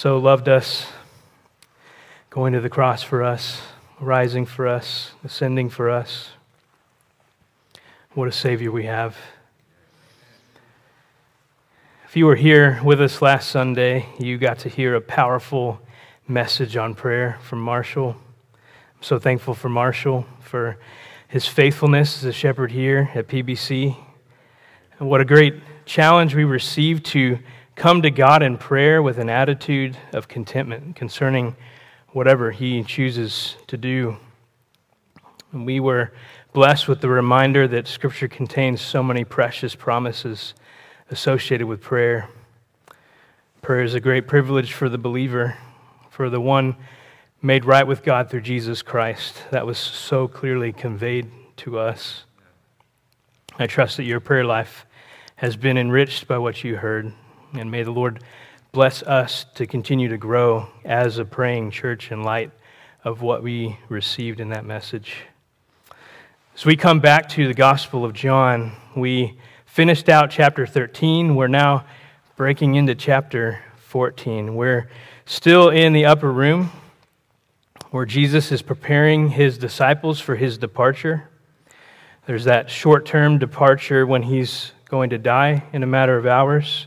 so loved us, going to the cross for us, rising for us, ascending for us. What a Savior we have. If you were here with us last Sunday, you got to hear a powerful message on prayer from Marshall. I'm so thankful for Marshall, for his faithfulness as a shepherd here at PBC. And what a great challenge we received to come to God in prayer with an attitude of contentment concerning whatever He chooses to do. And we were blessed with the reminder that Scripture contains so many precious promises associated with prayer. Prayer is a great privilege for the believer, for the one made right with God through Jesus Christ. That was so clearly conveyed to us. I trust that your prayer life has been enriched by what you heard. And may the Lord bless us to continue to grow as a praying church in light of what we received in that message. As we come back to the Gospel of John, we finished out chapter 13. We're now breaking into chapter 14. We're still in the upper room where Jesus is preparing his disciples for his departure. There's that short term departure when he's going to die in a matter of hours.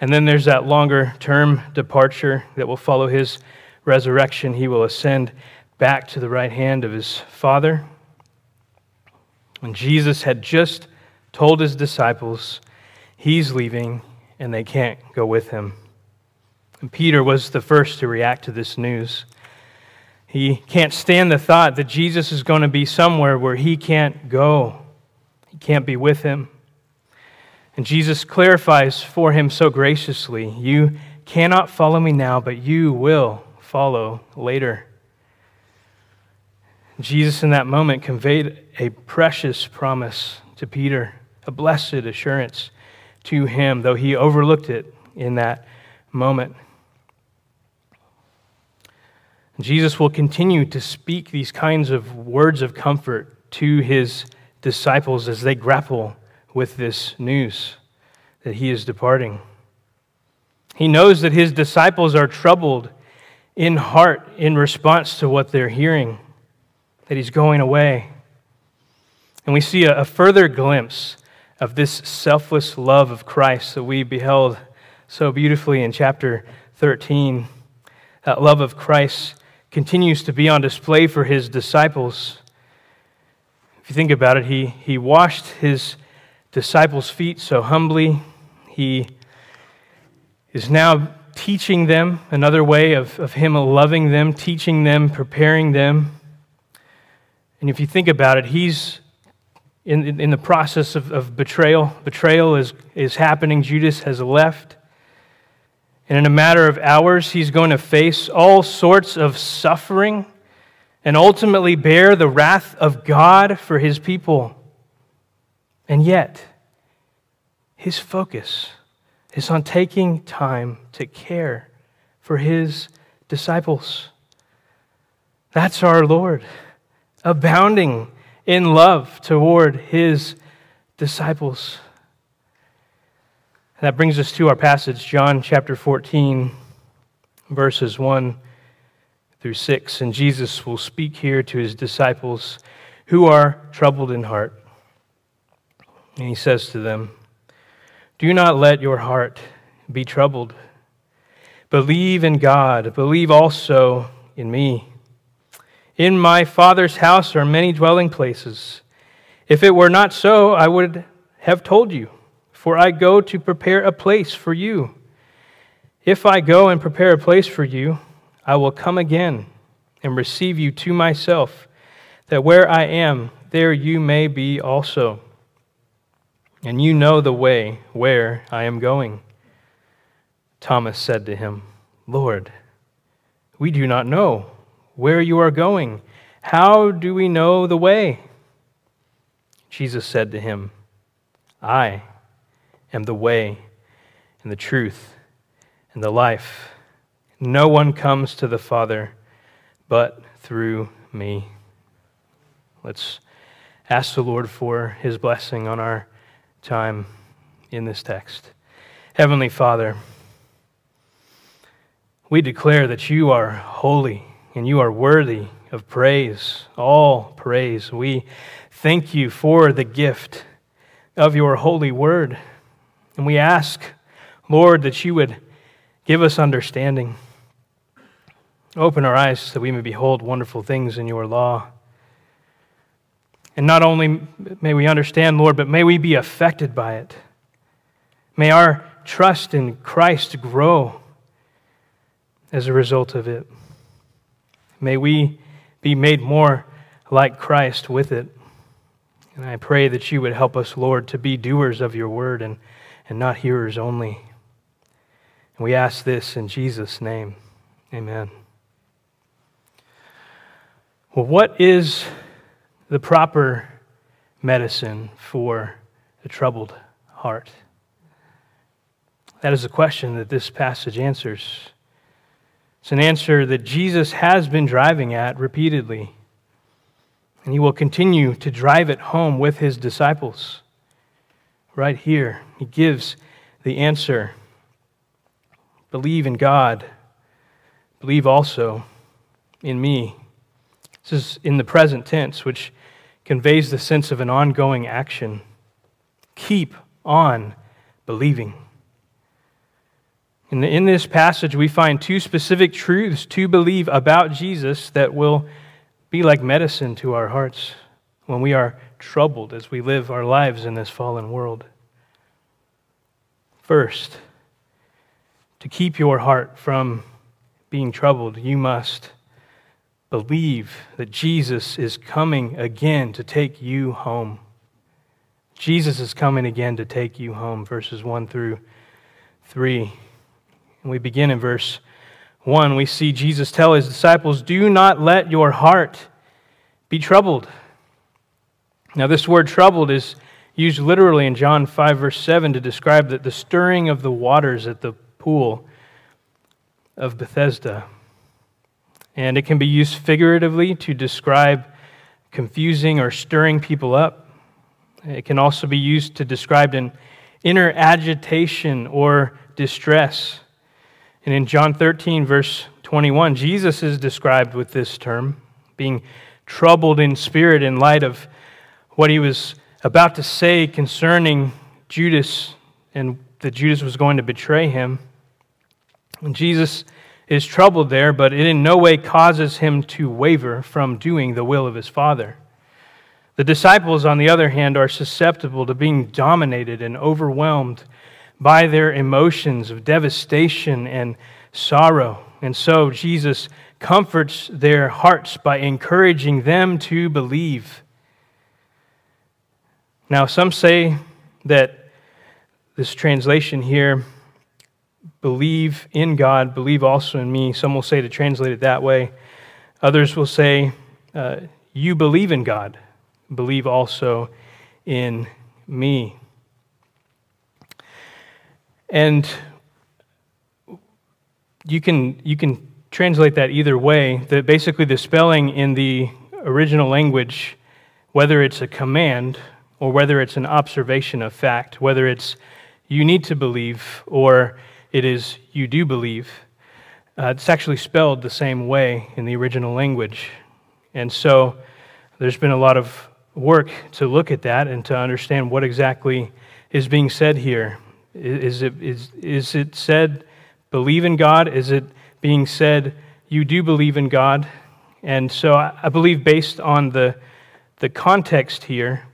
And then there's that longer term departure that will follow his resurrection. He will ascend back to the right hand of his Father. And Jesus had just told his disciples he's leaving and they can't go with him. And Peter was the first to react to this news. He can't stand the thought that Jesus is going to be somewhere where he can't go, he can't be with him. And Jesus clarifies for him so graciously You cannot follow me now, but you will follow later. Jesus, in that moment, conveyed a precious promise to Peter, a blessed assurance to him, though he overlooked it in that moment. Jesus will continue to speak these kinds of words of comfort to his disciples as they grapple with this news that he is departing. He knows that his disciples are troubled in heart in response to what they're hearing, that he's going away. And we see a, a further glimpse of this selfless love of Christ that we beheld so beautifully in chapter 13. That love of Christ continues to be on display for his disciples. If you think about it, he, he washed his disciples' feet so humbly. He is now teaching them another way of, of Him loving them, teaching them, preparing them. And if you think about it, He's in, in the process of, of betrayal. Betrayal is, is happening. Judas has left. And in a matter of hours, he's going to face all sorts of suffering and ultimately bear the wrath of God for his people. And yet, his focus is on taking time to care for his disciples. That's our Lord, abounding in love toward his disciples. That brings us to our passage, John chapter 14, verses 1 through 6. And Jesus will speak here to his disciples who are troubled in heart. And he says to them, Do not let your heart be troubled. Believe in God, believe also in me. In my Father's house are many dwelling places. If it were not so, I would have told you, for I go to prepare a place for you. If I go and prepare a place for you, I will come again and receive you to myself, that where I am, there you may be also and you know the way where I am going. Thomas said to him, Lord, we do not know where you are going. How do we know the way? Jesus said to him, I am the way and the truth and the life. No one comes to the Father but through me. Let's ask the Lord for his blessing on our time in this text. Heavenly Father, we declare that you are holy and you are worthy of praise, all praise. We thank you for the gift of your holy word. And we ask, Lord, that you would give us understanding. Open our eyes so that we may behold wonderful things in your law. And not only may we understand, Lord, but may we be affected by it. May our trust in Christ grow as a result of it. May we be made more like Christ with it. And I pray that you would help us, Lord, to be doers of your word and, and not hearers only. And we ask this in Jesus' name. Amen. Well, what is the proper medicine for a troubled heart? That is the question that this passage answers. It's an answer that Jesus has been driving at repeatedly, and he will continue to drive it home with his disciples. Right here, he gives the answer believe in God, believe also in me. This is in the present tense, which conveys the sense of an ongoing action. Keep on believing. In, in this passage, we find two specific truths to believe about Jesus that will be like medicine to our hearts when we are troubled as we live our lives in this fallen world. First, to keep your heart from being troubled, you must believe that Jesus is coming again to take you home. Jesus is coming again to take you home, verses 1 through 3. And we begin in verse 1. We see Jesus tell his disciples, Do not let your heart be troubled. Now, this word troubled is used literally in John 5, verse 7, to describe the, the stirring of the waters at the pool of Bethesda. And it can be used figuratively to describe confusing or stirring people up. It can also be used to describe an inner agitation or distress. And in John 13, verse 21, Jesus is described with this term, being troubled in spirit in light of what he was about to say concerning Judas and that Judas was going to betray him. And Jesus is troubled there, but it in no way causes him to waver from doing the will of his Father. The disciples, on the other hand, are susceptible to being dominated and overwhelmed by their emotions of devastation and sorrow. And so Jesus comforts their hearts by encouraging them to believe. Now, some say that this translation here, believe in God, believe also in me. Some will say to translate it that way. Others will say, uh, you believe in God, believe also in me. And you can, you can translate that either way. That basically, the spelling in the original language, whether it's a command or whether it's an observation of fact, whether it's you need to believe or it is you do believe, uh, it's actually spelled the same way in the original language. And so there's been a lot of work to look at that and to understand what exactly is being said here. Is it, is, is it said, believe in God? Is it being said, you do believe in God? And so I believe, based on the, the context here,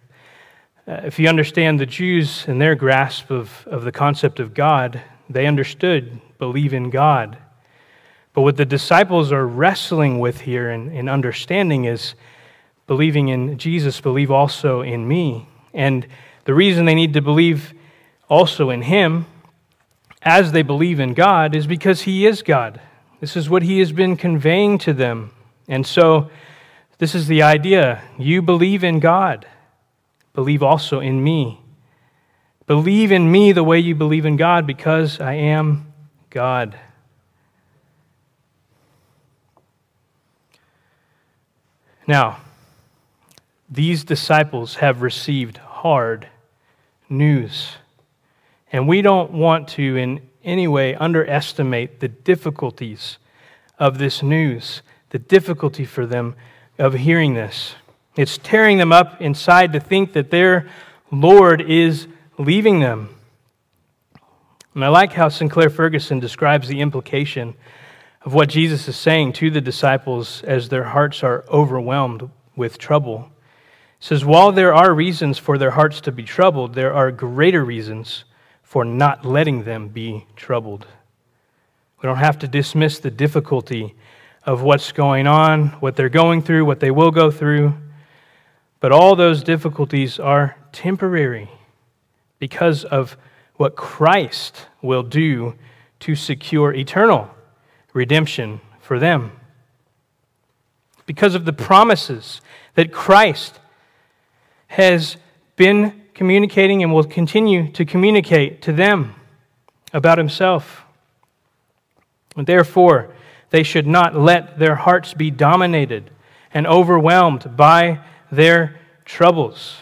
uh, if you understand the Jews and their grasp of, of the concept of God, they understood believe in God. But what the disciples are wrestling with here and, and understanding is believing in Jesus, believe also in me. And the reason they need to believe also in Him as they believe in God is because He is God. This is what He has been conveying to them. And so, this is the idea. You believe in God, believe also in me. Believe in me the way you believe in God because I am God. Now, these disciples have received hard news. And we don't want to, in any way underestimate the difficulties of this news, the difficulty for them of hearing this. It's tearing them up inside to think that their Lord is leaving them. And I like how Sinclair Ferguson describes the implication of what Jesus is saying to the disciples as their hearts are overwhelmed with trouble. Says, While there are reasons for their hearts to be troubled, there are greater reasons for not letting them be troubled. We don't have to dismiss the difficulty of what's going on, what they're going through, what they will go through. But all those difficulties are temporary because of what Christ will do to secure eternal redemption for them. Because of the promises that Christ has been communicating and will continue to communicate to them about himself. And therefore, they should not let their hearts be dominated and overwhelmed by their troubles,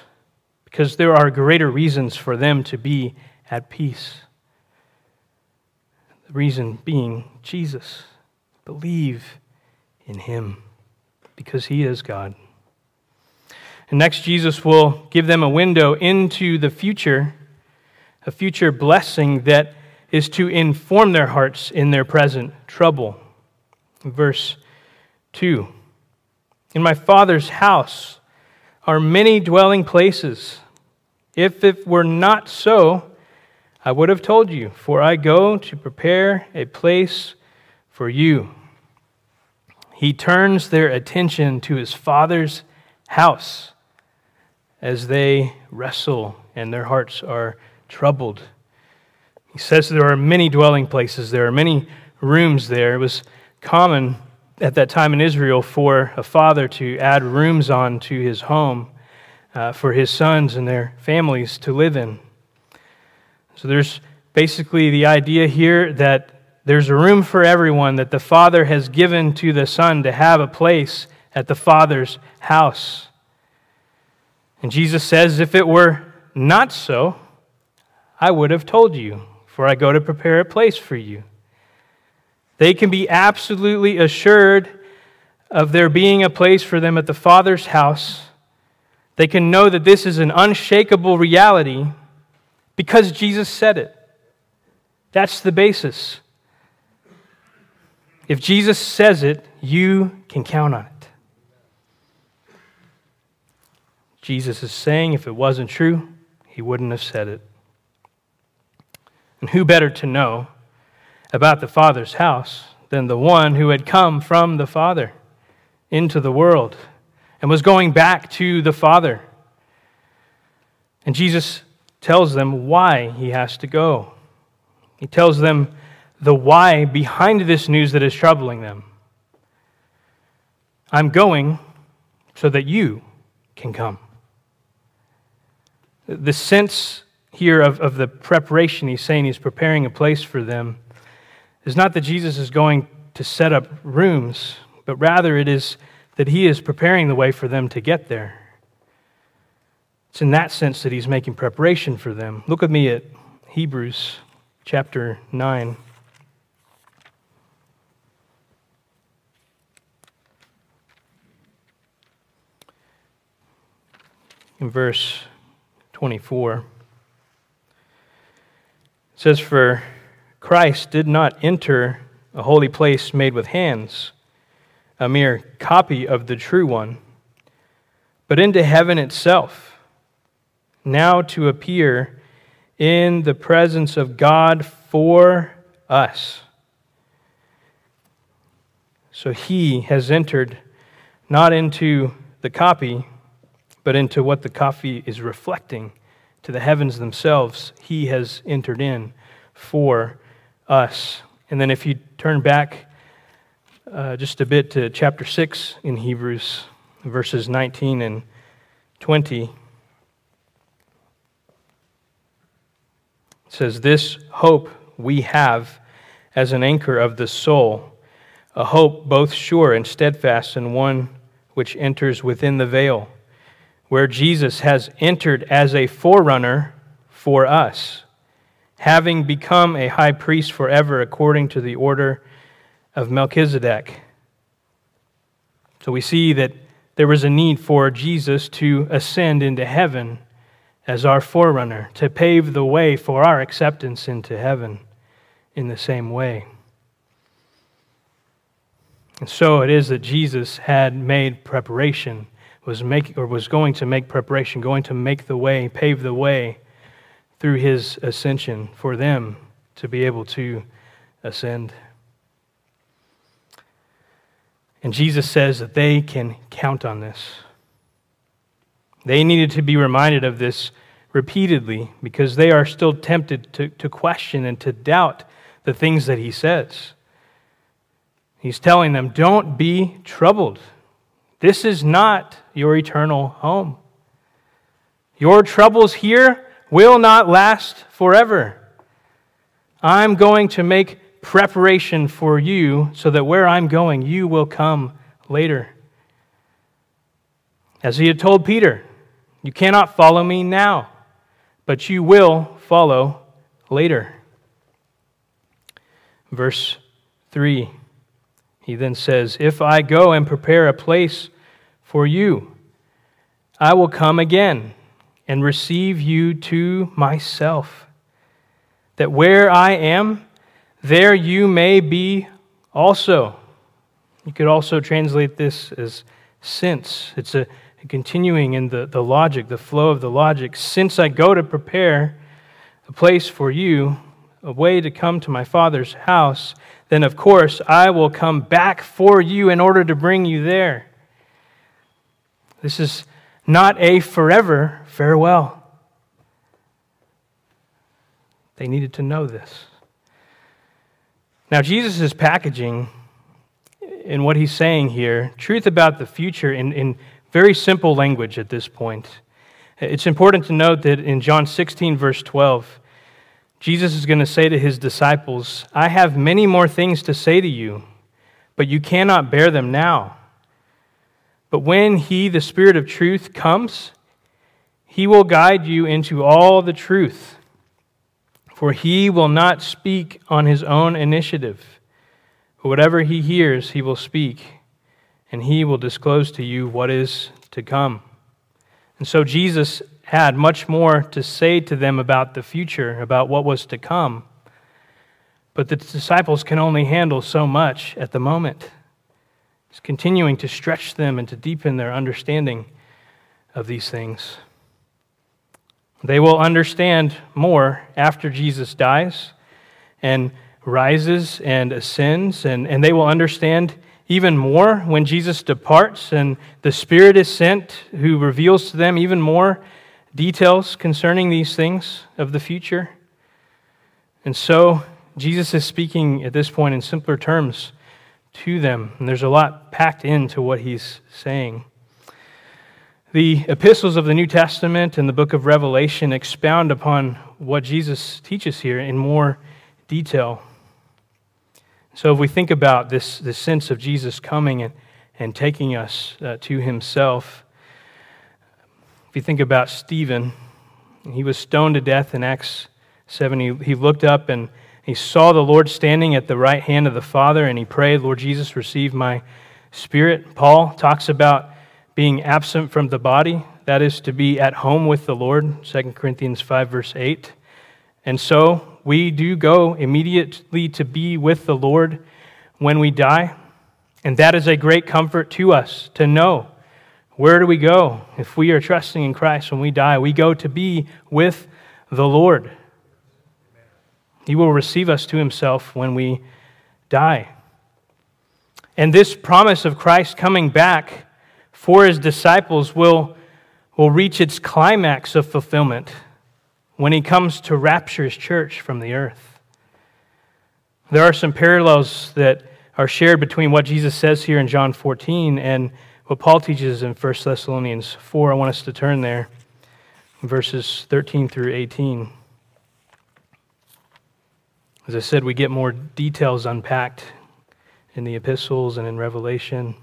because there are greater reasons for them to be at peace. The reason being Jesus. Believe in him, because he is God. And next, Jesus will give them a window into the future, a future blessing that is to inform their hearts in their present trouble. Verse 2 In my Father's house are many dwelling places. If it were not so, I would have told you, for I go to prepare a place for you. He turns their attention to his Father's house as they wrestle and their hearts are troubled. He says there are many dwelling places, there are many rooms there. It was common at that time in Israel for a father to add rooms on to his home uh, for his sons and their families to live in. So there's basically the idea here that there's a room for everyone that the father has given to the son to have a place at the father's house. And Jesus says, If it were not so, I would have told you, for I go to prepare a place for you. They can be absolutely assured of there being a place for them at the Father's house. They can know that this is an unshakable reality because Jesus said it. That's the basis. If Jesus says it, you can count on it. Jesus is saying if it wasn't true, he wouldn't have said it. And who better to know about the Father's house than the one who had come from the Father into the world and was going back to the Father? And Jesus tells them why he has to go. He tells them the why behind this news that is troubling them. I'm going so that you can come. The sense here of, of the preparation, he's saying he's preparing a place for them, is not that Jesus is going to set up rooms, but rather it is that he is preparing the way for them to get there. It's in that sense that he's making preparation for them. Look with me at Hebrews chapter 9. In verse 24. It says, For Christ did not enter a holy place made with hands, a mere copy of the true one, but into heaven itself, now to appear in the presence of God for us. So he has entered not into the copy, but into what the copy is reflecting to the heavens themselves. He has entered in for us. And then if you turn back uh, just a bit to chapter 6 in Hebrews, verses 19 and 20, it says, This hope we have as an anchor of the soul, a hope both sure and steadfast, and one which enters within the veil where Jesus has entered as a forerunner for us, having become a high priest forever according to the order of Melchizedek. So we see that there was a need for Jesus to ascend into heaven as our forerunner, to pave the way for our acceptance into heaven in the same way. And so it is that Jesus had made preparation, was making or was going to make preparation, going to make the way, pave the way through his ascension for them to be able to ascend. And Jesus says that they can count on this. They needed to be reminded of this repeatedly because they are still tempted to, to question and to doubt the things that he says. He's telling them, don't be troubled. This is not your eternal home. Your troubles here will not last forever. I'm going to make preparation for you so that where I'm going, you will come later. As he had told Peter, you cannot follow me now, but you will follow later. Verse 3, he then says, If I go and prepare a place for you, I will come again and receive you to myself, that where I am, there you may be also. You could also translate this as since. It's a, a continuing in the, the logic, the flow of the logic. Since I go to prepare a place for you, a way to come to my Father's house, then of course I will come back for you in order to bring you there. This is not a forever farewell. They needed to know this. Now, Jesus is packaging in what he's saying here truth about the future in, in very simple language at this point. It's important to note that in John 16, verse 12, Jesus is going to say to his disciples, I have many more things to say to you, but you cannot bear them now. But when he, the Spirit of truth, comes, he will guide you into all the truth. For he will not speak on his own initiative. But whatever he hears, he will speak, and he will disclose to you what is to come. And so Jesus had much more to say to them about the future, about what was to come. But the disciples can only handle so much at the moment. He's continuing to stretch them and to deepen their understanding of these things. They will understand more after Jesus dies and rises and ascends, and, and they will understand even more when Jesus departs and the Spirit is sent who reveals to them even more details concerning these things of the future. And so, Jesus is speaking at this point in simpler terms to them. And there's a lot packed into what he's saying. The epistles of the New Testament and the book of Revelation expound upon what Jesus teaches here in more detail. So, if we think about this, this sense of Jesus coming and, and taking us uh, to himself, if you think about Stephen, he was stoned to death in Acts 7. He, he looked up and he saw the Lord standing at the right hand of the Father, and he prayed, Lord Jesus, receive my spirit. Paul talks about being absent from the body, that is, to be at home with the Lord, 2 Corinthians 5, verse 8. And so we do go immediately to be with the Lord when we die. And that is a great comfort to us to know where do we go if we are trusting in Christ when we die? We go to be with the Lord. He will receive us to himself when we die. And this promise of Christ coming back for his disciples will, will reach its climax of fulfillment when he comes to rapture his church from the earth. There are some parallels that are shared between what Jesus says here in John 14 and what Paul teaches in 1 Thessalonians 4. I want us to turn there, verses 13 through 18. As I said, we get more details unpacked in the epistles and in Revelation.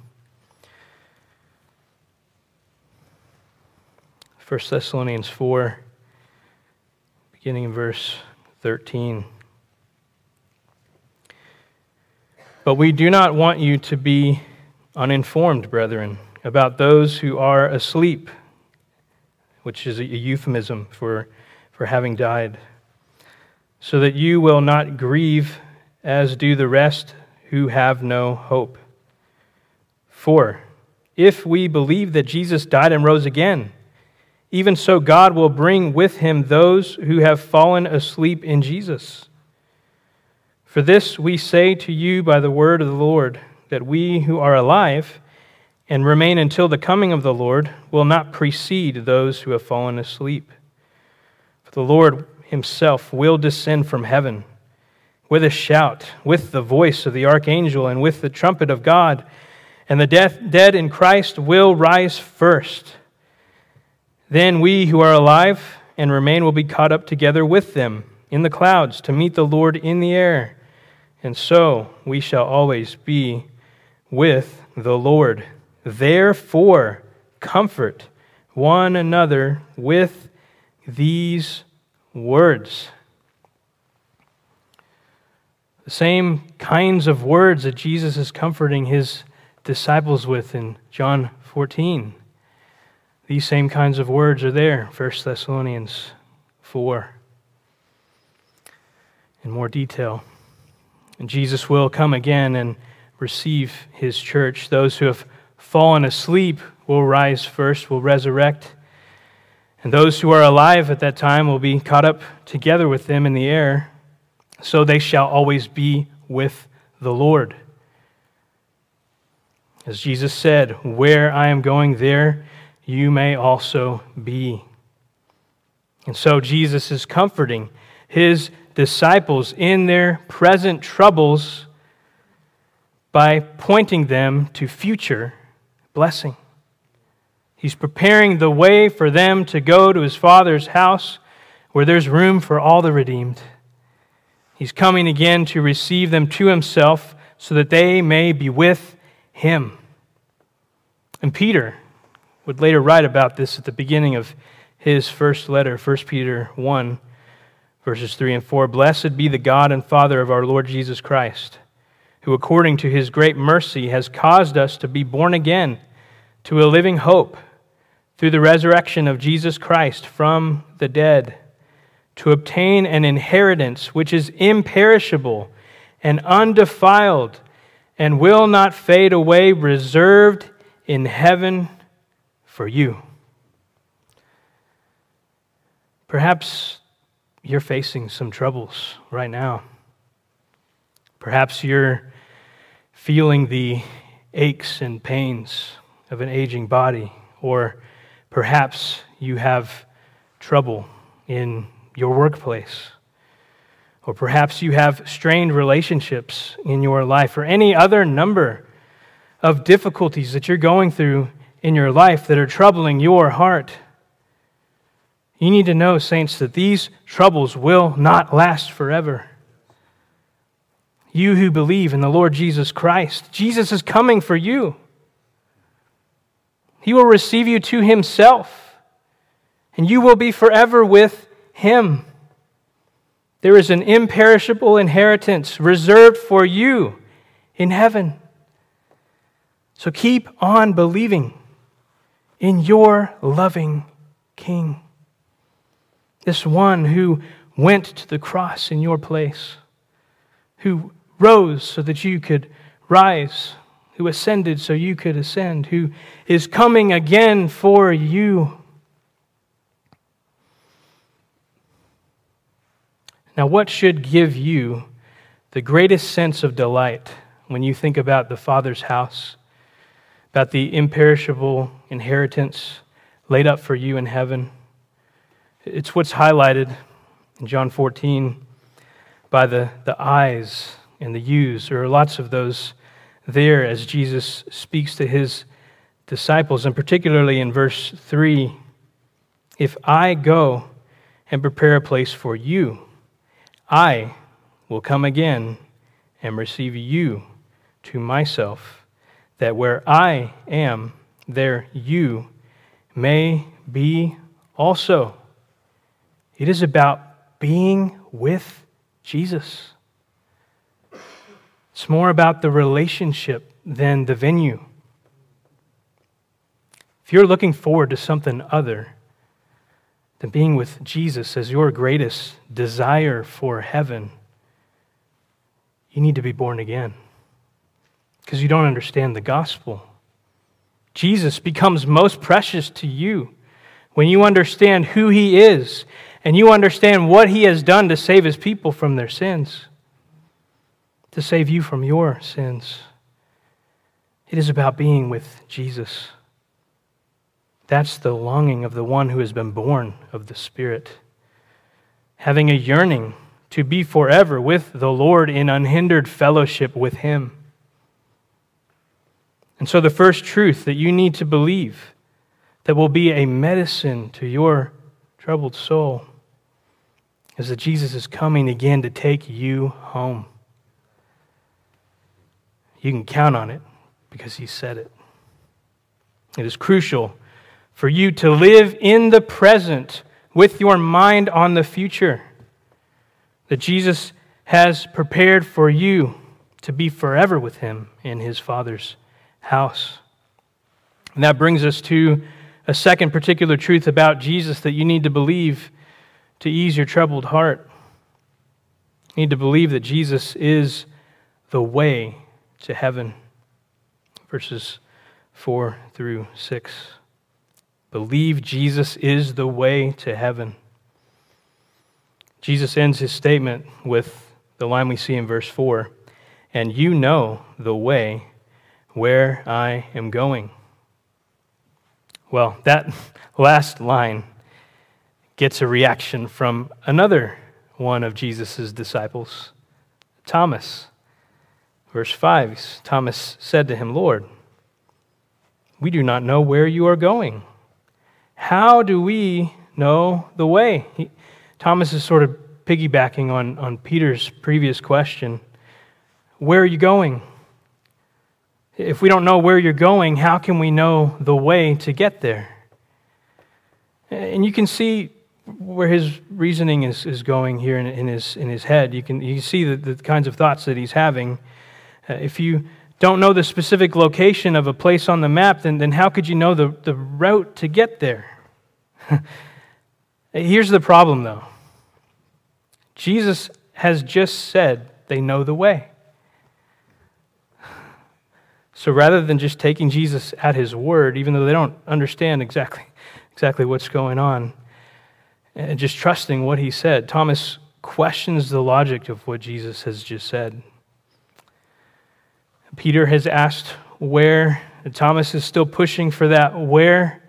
1 Thessalonians 4, beginning in verse 13. But we do not want you to be uninformed, brethren, about those who are asleep, which is a euphemism for, for having died, so that you will not grieve as do the rest who have no hope. For if we believe that Jesus died and rose again, even so God will bring with him those who have fallen asleep in Jesus. For this we say to you by the word of the Lord, that we who are alive and remain until the coming of the Lord will not precede those who have fallen asleep. For the Lord himself will descend from heaven with a shout, with the voice of the archangel, and with the trumpet of God, and the death, dead in Christ will rise first. Then we who are alive and remain will be caught up together with them in the clouds to meet the Lord in the air. And so we shall always be with the Lord. Therefore, comfort one another with these words. The same kinds of words that Jesus is comforting his disciples with in John 14. These same kinds of words are there, 1 Thessalonians 4. In more detail. And Jesus will come again and receive his church. Those who have fallen asleep will rise first, will resurrect. And those who are alive at that time will be caught up together with them in the air so they shall always be with the Lord. As Jesus said, Where I am going, there you may also be. And so Jesus is comforting his disciples in their present troubles by pointing them to future blessing. He's preparing the way for them to go to his Father's house where there's room for all the redeemed. He's coming again to receive them to himself so that they may be with him. And Peter would later write about this at the beginning of his first letter, 1 Peter 1, verses 3 and 4. Blessed be the God and Father of our Lord Jesus Christ, who according to his great mercy has caused us to be born again to a living hope through the resurrection of Jesus Christ from the dead to obtain an inheritance which is imperishable and undefiled and will not fade away, reserved in heaven for you. Perhaps you're facing some troubles right now. Perhaps you're feeling the aches and pains of an aging body, or perhaps you have trouble in your workplace. Or perhaps you have strained relationships in your life, or any other number of difficulties that you're going through in your life that are troubling your heart. You need to know, saints, that these troubles will not last forever. You who believe in the Lord Jesus Christ, Jesus is coming for you. He will receive you to Himself, and you will be forever with him. There is an imperishable inheritance reserved for you in heaven. So keep on believing in your loving King, this one who went to the cross in your place, who rose so that you could rise, who ascended so you could ascend, who is coming again for you. Now, what should give you the greatest sense of delight when you think about the Father's house, about the imperishable inheritance laid up for you in heaven? It's what's highlighted in John 14 by the, the eyes and the U's. There are lots of those there as Jesus speaks to his disciples, and particularly in verse 3 If I go and prepare a place for you, I will come again and receive you to myself, that where I am, there you may be also. It is about being with Jesus. It's more about the relationship than the venue. If you're looking forward to something other than being with Jesus as your greatest desire for heaven, you need to be born again because you don't understand the gospel. Jesus becomes most precious to you when you understand who he is and you understand what he has done to save his people from their sins, to save you from your sins. It is about being with Jesus. That's the longing of the one who has been born of the Spirit. Having a yearning to be forever with the Lord in unhindered fellowship with Him. And so, the first truth that you need to believe that will be a medicine to your troubled soul is that Jesus is coming again to take you home. You can count on it because He said it. It is crucial for you to live in the present with your mind on the future that Jesus has prepared for you to be forever with Him in His Father's house. And that brings us to a second particular truth about Jesus that you need to believe to ease your troubled heart. You need to believe that Jesus is the way to heaven. Verses 4 through 6. Believe Jesus is the way to heaven. Jesus ends his statement with the line we see in verse 4 And you know the way where I am going. Well, that last line gets a reaction from another one of Jesus' disciples, Thomas. Verse 5 Thomas said to him, Lord, we do not know where you are going. How do we know the way? He, Thomas is sort of piggybacking on, on Peter's previous question Where are you going? If we don't know where you're going, how can we know the way to get there? And you can see where his reasoning is, is going here in, in, his, in his head. You can, you can see the, the kinds of thoughts that he's having. Uh, if you don't know the specific location of a place on the map, then, then how could you know the, the route to get there? Here's the problem, though Jesus has just said they know the way. So rather than just taking Jesus at his word, even though they don't understand exactly, exactly what's going on, and just trusting what he said, Thomas questions the logic of what Jesus has just said. Peter has asked where, Thomas is still pushing for that where.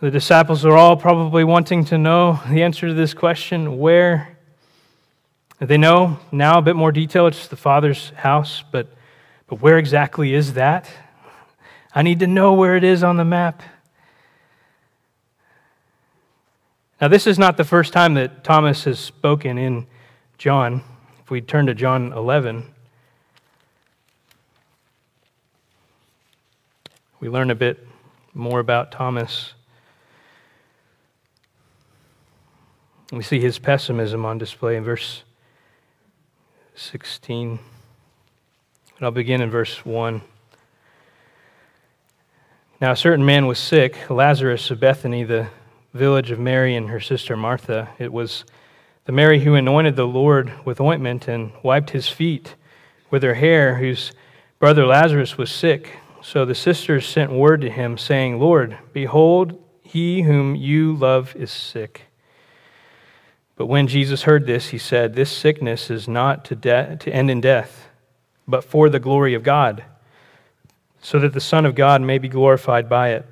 The disciples are all probably wanting to know the answer to this question where. They know now a bit more detail. It's the Father's house, but but where exactly is that? I need to know where it is on the map. Now, this is not the first time that Thomas has spoken in John. If we turn to John 11, we learn a bit more about Thomas. We see his pessimism on display in verse 16. And I'll begin in verse 1. Now, a certain man was sick, Lazarus of Bethany, the village of Mary and her sister Martha. It was the Mary who anointed the Lord with ointment and wiped his feet with her hair, whose brother Lazarus was sick. So the sisters sent word to him, saying, Lord, behold, he whom you love is sick. But when Jesus heard this, he said, This sickness is not to, de- to end in death but for the glory of God, so that the Son of God may be glorified by it.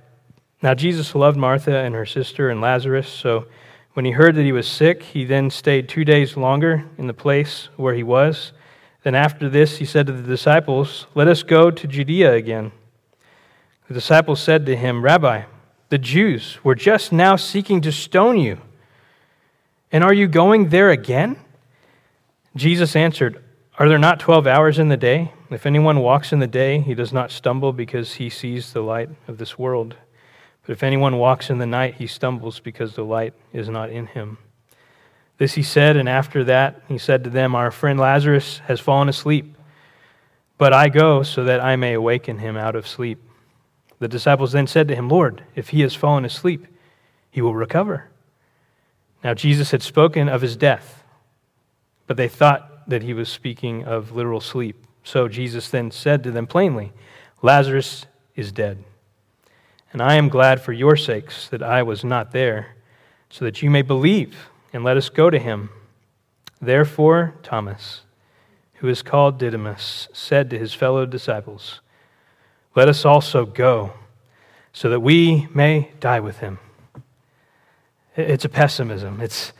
Now, Jesus loved Martha and her sister and Lazarus, so when he heard that he was sick, he then stayed two days longer in the place where he was. Then, after this, he said to the disciples, Let us go to Judea again. The disciples said to him, Rabbi, the Jews were just now seeking to stone you. And are you going there again? Jesus answered, are there not 12 hours in the day? If anyone walks in the day, he does not stumble because he sees the light of this world. But if anyone walks in the night, he stumbles because the light is not in him. This he said, and after that he said to them, Our friend Lazarus has fallen asleep, but I go so that I may awaken him out of sleep. The disciples then said to him, Lord, if he has fallen asleep, he will recover. Now Jesus had spoken of his death, but they thought that he was speaking of literal sleep. So Jesus then said to them plainly, Lazarus is dead. And I am glad for your sakes that I was not there, so that you may believe and let us go to him. Therefore, Thomas, who is called Didymus, said to his fellow disciples, Let us also go, so that we may die with him. It's a pessimism. It's,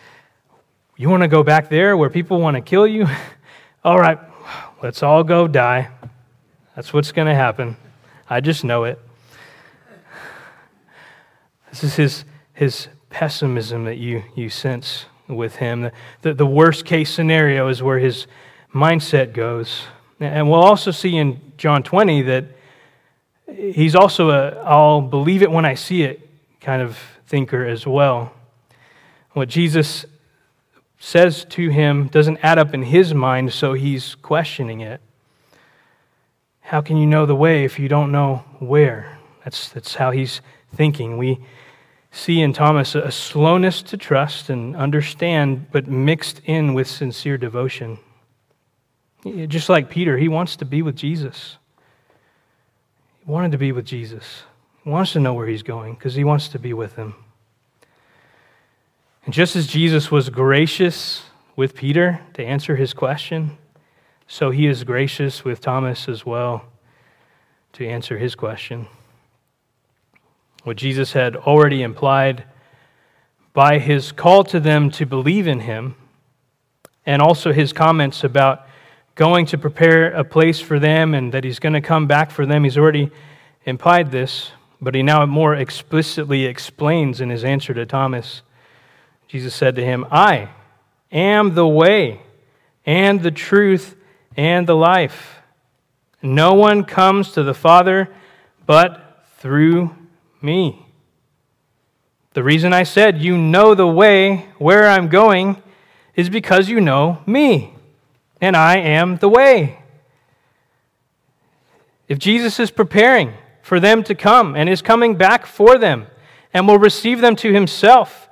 you want to go back there where people want to kill you? all right, let's all go die. That's what's going to happen. I just know it. This is his, his pessimism that you, you sense with him. The, the, worst case scenario is where his mindset goes. And we'll also see in John 20 that he's also a I'll believe it when I see it kind of thinker as well. What Jesus says to him doesn't add up in his mind, so he's questioning it. How can you know the way if you don't know where? That's, that's how he's thinking. We see in Thomas a slowness to trust and understand, but mixed in with sincere devotion. Just like Peter, he wants to be with Jesus. He wanted to be with Jesus. He wants to know where he's going because he wants to be with him. And just as Jesus was gracious with Peter to answer his question, so he is gracious with Thomas as well to answer his question what Jesus had already implied by his call to them to believe in him, and also his comments about going to prepare a place for them and that he's going to come back for them. He's already implied this, but he now more explicitly explains in his answer to Thomas. Jesus said to him, I am the way and the truth and the life. No one comes to the Father but through me. The reason I said you know the way where I'm going is because you know me, and I am the way. If Jesus is preparing for them to come and is coming back for them and will receive them to himself,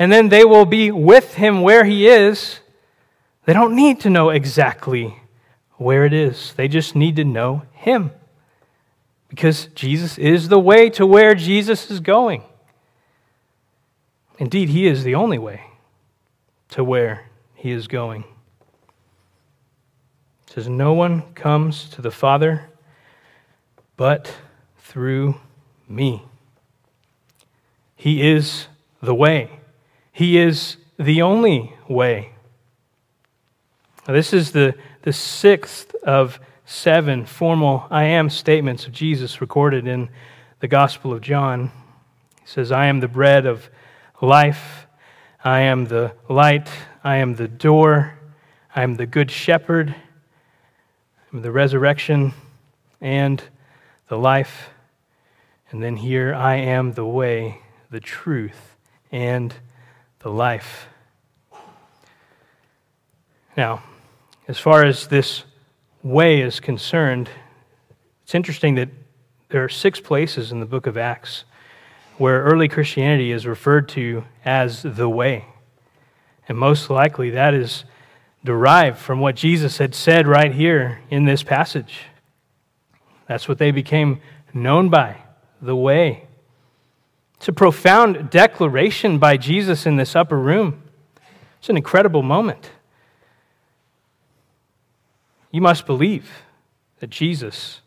and then they will be with him where he is, they don't need to know exactly where it is. They just need to know him because Jesus is the way to where Jesus is going. Indeed, He is the only way to where He is going. It says, No one comes to the Father but through me. He is the way, He is the only way. Now, this is the, the sixth of seven formal I am statements of Jesus recorded in the Gospel of John. He says, I am the bread of life. I am the light. I am the door. I am the good shepherd. I am the resurrection and the life. And then here, I am the way, the truth, and the life. Now, as far as this way is concerned, it's interesting that there are six places in the book of Acts where early Christianity is referred to as the way. And most likely that is derived from what Jesus had said right here in this passage. That's what they became known by, the way. It's a profound declaration by Jesus in this upper room. It's an incredible moment. You must believe that Jesus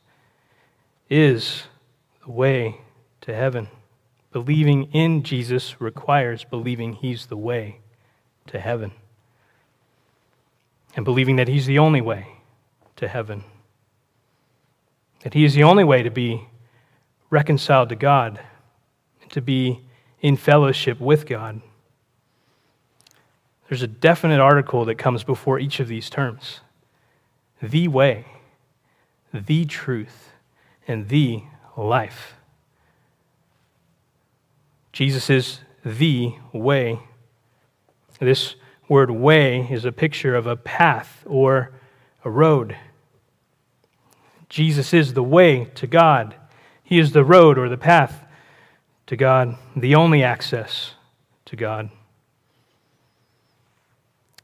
is the way to heaven. Believing in Jesus requires believing he's the way to heaven. And believing that he's the only way to heaven. That he is the only way to be reconciled to God and to be in fellowship with God. There's a definite article that comes before each of these terms the way, the truth, and the life. Jesus is the way. This word way is a picture of a path or a road. Jesus is the way to God. He is the road or the path to God, the only access to God.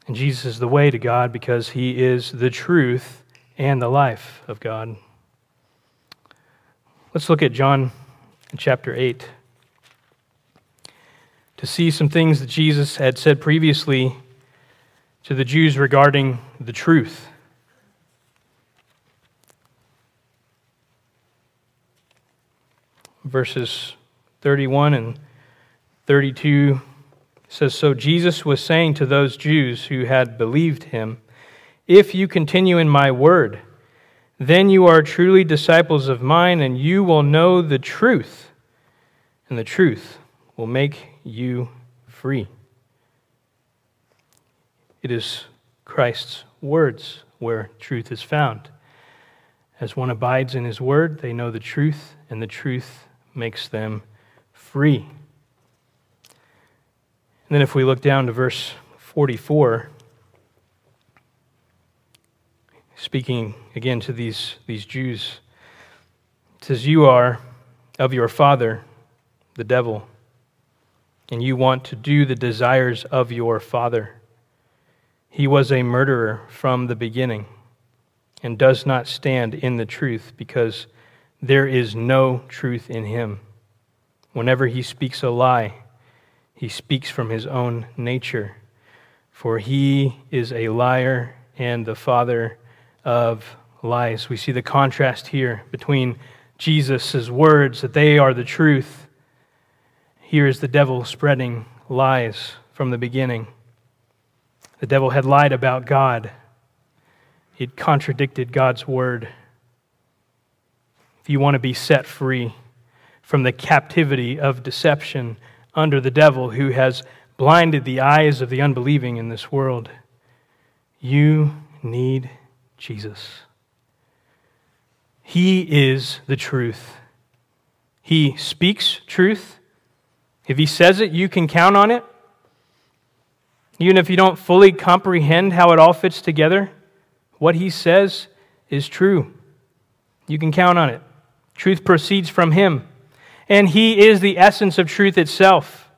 And Jesus is the way to God because he is the truth and the life of God. Let's look at John chapter 8 to see some things that Jesus had said previously to the Jews regarding the truth. Verses 31 and 32 says So Jesus was saying to those Jews who had believed him, If you continue in my word, then you are truly disciples of mine, and you will know the truth, and the truth will make you free. It is Christ's words where truth is found. As one abides in his word, they know the truth, and the truth makes them free. And then if we look down to verse 44, speaking again to these, these Jews, it says, You are of your father, the devil, and you want to do the desires of your father. He was a murderer from the beginning and does not stand in the truth because there is no truth in him. Whenever he speaks a lie, he speaks from his own nature, for he is a liar and the father of lies. We see the contrast here between Jesus' words that they are the truth. Here is the devil spreading lies from the beginning. The devil had lied about God, he had contradicted God's word. If you want to be set free from the captivity of deception, under the devil who has blinded the eyes of the unbelieving in this world. You need Jesus. He is the truth. He speaks truth. If he says it, you can count on it. Even if you don't fully comprehend how it all fits together, what he says is true. You can count on it. Truth proceeds from him and He is the essence of truth itself.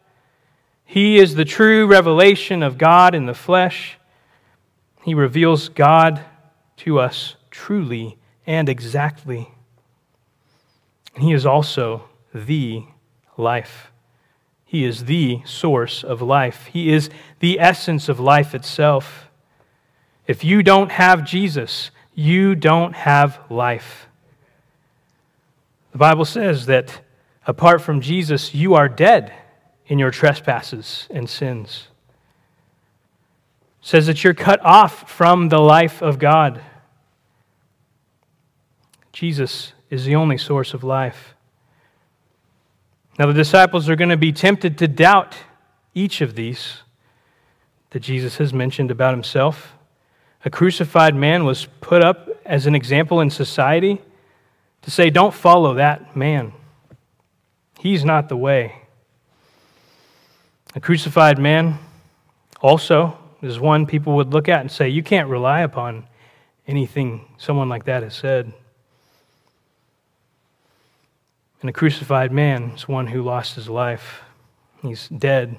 He is the true revelation of God in the flesh. He reveals God to us truly and exactly. And He is also the life. He is the source of life. He is the essence of life itself. If you don't have Jesus, you don't have life. The Bible says that Apart from Jesus, you are dead in your trespasses and sins. It says that you're cut off from the life of God. Jesus is the only source of life. Now, the disciples are going to be tempted to doubt each of these that Jesus has mentioned about himself. A crucified man was put up as an example in society to say, don't follow that man. He's not the way. A crucified man also is one people would look at and say, You can't rely upon anything someone like that has said. And a crucified man is one who lost his life. He's dead.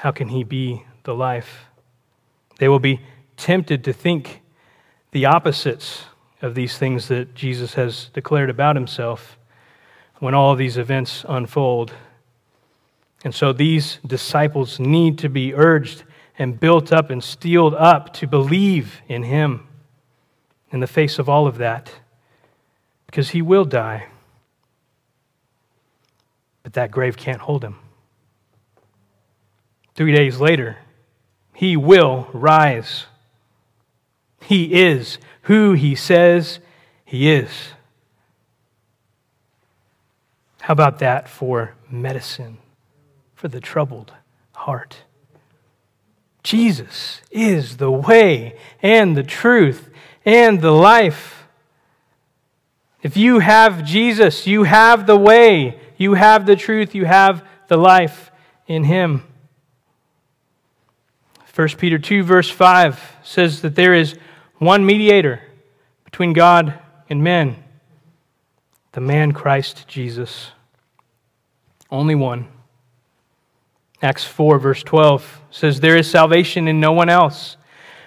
How can he be the life? They will be tempted to think the opposites of these things that Jesus has declared about himself when all these events unfold. And so these disciples need to be urged and built up and steeled up to believe in him in the face of all of that because he will die. But that grave can't hold him. Three days later, he will rise. He is who he says he is. How about that for medicine for the troubled heart? Jesus is the way and the truth and the life. If you have Jesus, you have the way, you have the truth, you have the life in Him. 1 Peter 2, verse 5 says that there is one mediator between God and men, the man Christ Jesus. Only one. Acts 4, verse 12 says, There is salvation in no one else,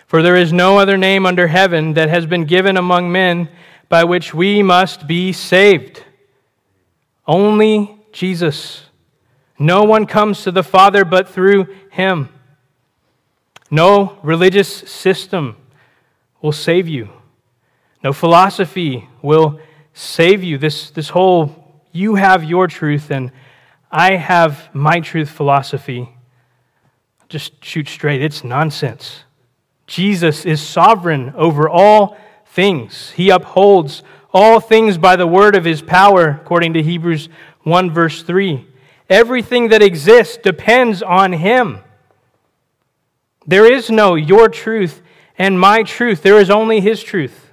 for there is no other name under heaven that has been given among men by which we must be saved. Only Jesus. No one comes to the Father but through him. No religious system will save you. No philosophy will save you. This, this whole, you have your truth and I have my truth philosophy. Just shoot straight. It's nonsense. Jesus is sovereign over all things. He upholds all things by the word of his power, according to Hebrews 1, verse 3. Everything that exists depends on him. There is no your truth and my truth, there is only his truth.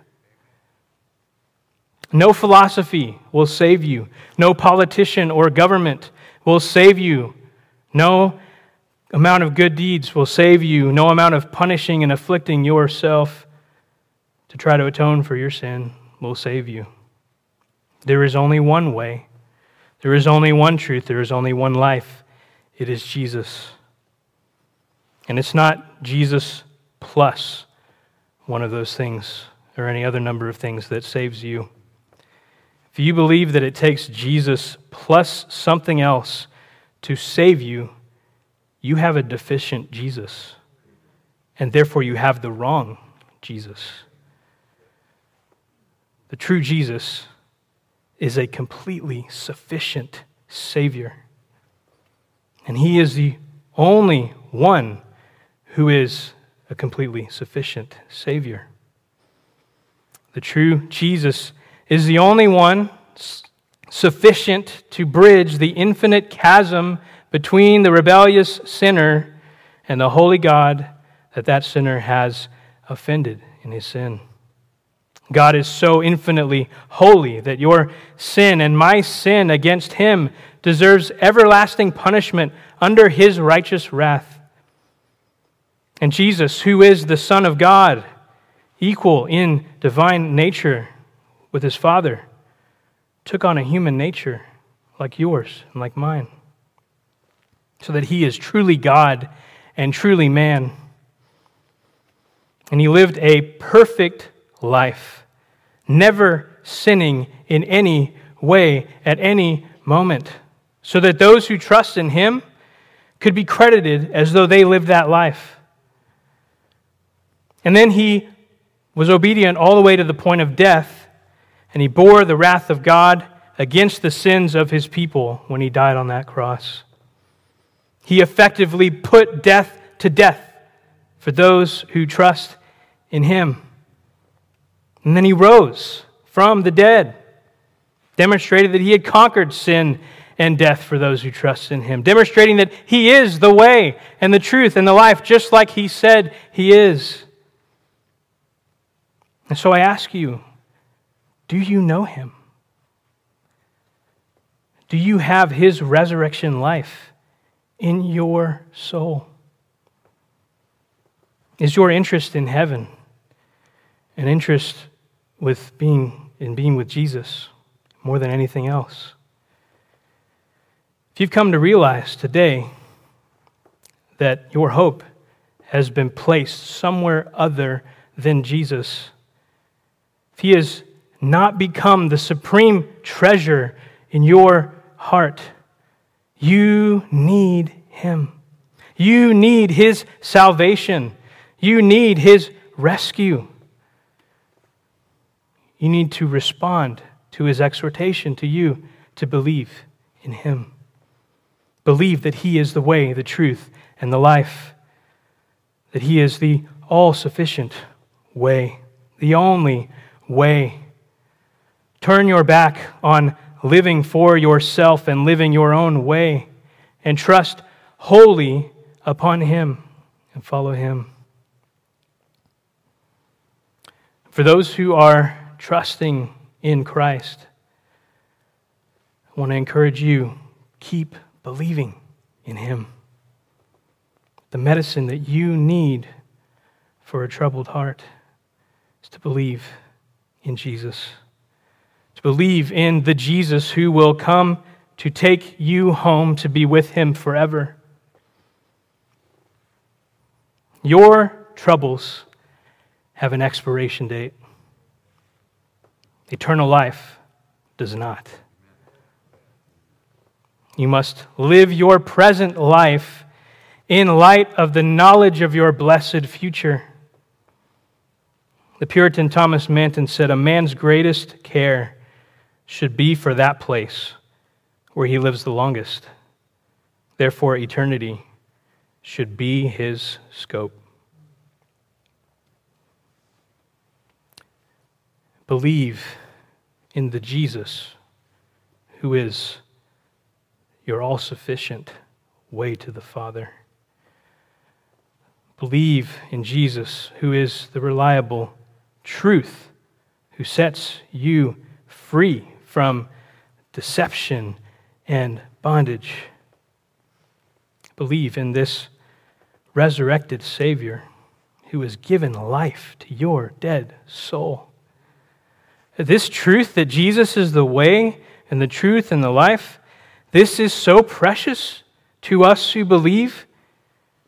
No philosophy will save you, no politician or government will save you, no amount of good deeds will save you, no amount of punishing and afflicting yourself to try to atone for your sin will save you. There is only one way, there is only one truth, there is only one life. It is Jesus. And it's not Jesus plus one of those things or any other number of things that saves you. If you believe that it takes Jesus plus something else to save you, you have a deficient Jesus. And therefore, you have the wrong Jesus. The true Jesus is a completely sufficient Savior. And He is the only one who is a completely sufficient Savior. The true Jesus is the only one sufficient to bridge the infinite chasm between the rebellious sinner and the holy God that that sinner has offended in his sin. God is so infinitely holy that your sin and my sin against him deserves everlasting punishment under his righteous wrath. And Jesus, who is the Son of God, equal in divine nature with his Father, took on a human nature like yours and like mine, so that he is truly God and truly man. And he lived a perfect life, never sinning in any way at any moment, so that those who trust in him could be credited as though they lived that life. And then he was obedient all the way to the point of death, and he bore the wrath of God against the sins of his people when he died on that cross. He effectively put death to death for those who trust in him. And then he rose from the dead, demonstrated that he had conquered sin and death for those who trust in him, demonstrating that he is the way and the truth and the life, just like he said he is. And so I ask you, do you know him? Do you have his resurrection life in your soul? Is your interest in heaven an interest with being in being with Jesus more than anything else? If you've come to realize today that your hope has been placed somewhere other than Jesus, if He has not become the supreme treasure in your heart, you need Him. You need His salvation. You need His rescue. You need to respond to His exhortation to you to believe in Him. Believe that He is the way, the truth, and the life, that He is the all sufficient way, the only way. Turn your back on living for yourself and living your own way, and trust wholly upon Him and follow Him. For those who are trusting in Christ, I want to encourage you keep believing in Him. the medicine that you need for a troubled heart is to believe in Jesus, to believe in the Jesus who will come to take you home to be with him forever. Your troubles have an expiration date. Eternal life does not. You must live your present life in light of the knowledge of your blessed future. The Puritan Thomas Manton said, A man's greatest care should be for that place where he lives the longest. Therefore, eternity should be his scope. Believe in the Jesus who is your all sufficient way to the Father. Believe in Jesus who is the reliable truth, who sets you free from deception and bondage. Believe in this resurrected Savior who has given life to your dead soul. This truth that Jesus is the way and the truth and the life, this is so precious to us who believe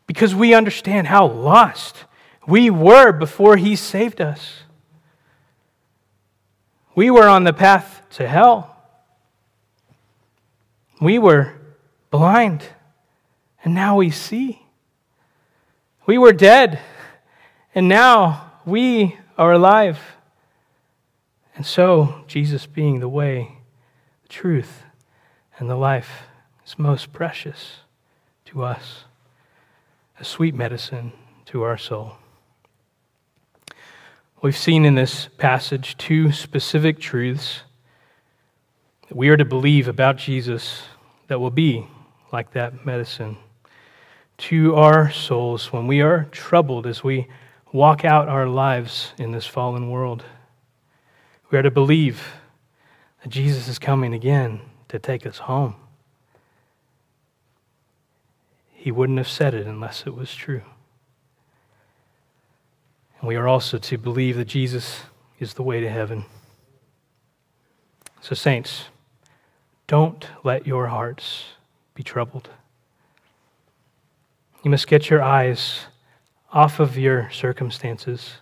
because we understand how lost we were before He saved us. We were on the path to hell. We were blind, and now we see. We were dead, and now we are alive. And so, Jesus being the way, the truth, and the life is most precious to us, a sweet medicine to our soul. We've seen in this passage two specific truths that we are to believe about Jesus that will be like that medicine to our souls when we are troubled as we walk out our lives in this fallen world. We are to believe that Jesus is coming again to take us home. He wouldn't have said it unless it was true. And we are also to believe that Jesus is the way to heaven. So, saints, don't let your hearts be troubled. You must get your eyes off of your circumstances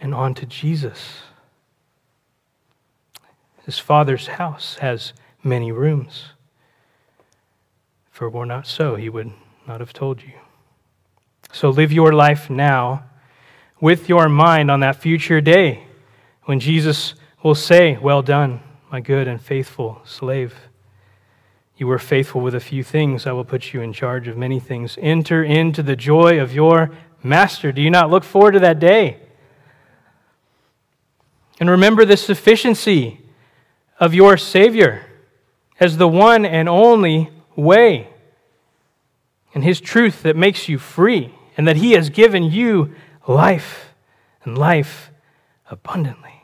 and onto Jesus. His father's house has many rooms. If it were not so, he would not have told you. So live your life now with your mind on that future day when Jesus will say, Well done, my good and faithful slave. You were faithful with a few things. I will put you in charge of many things. Enter into the joy of your master. Do you not look forward to that day? And remember the sufficiency of your Savior as the one and only way, and His truth that makes you free, and that He has given you life and life abundantly.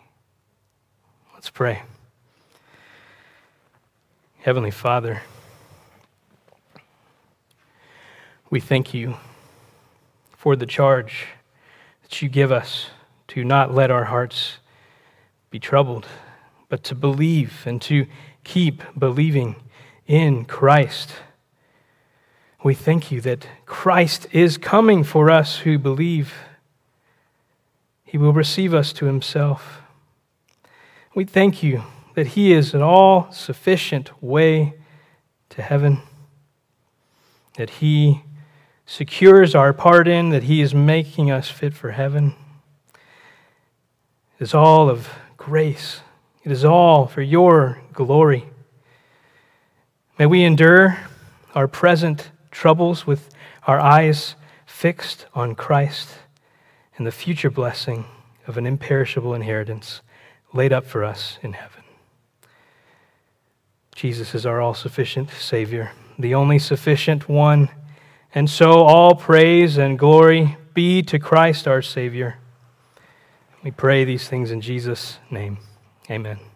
Let's pray. Heavenly Father, we thank you for the charge that you give us to not let our hearts be troubled but to believe and to keep believing in Christ. We thank you that Christ is coming for us who believe. He will receive us to himself. We thank you that He is an all sufficient way to heaven, that He secures our pardon, that He is making us fit for heaven. It is all of grace it is all for your glory. May we endure our present troubles with our eyes fixed on Christ and the future blessing of an imperishable inheritance laid up for us in heaven. Jesus is our all sufficient Savior, the only sufficient one. And so all praise and glory be to Christ our Savior. We pray these things in Jesus' name. Amen.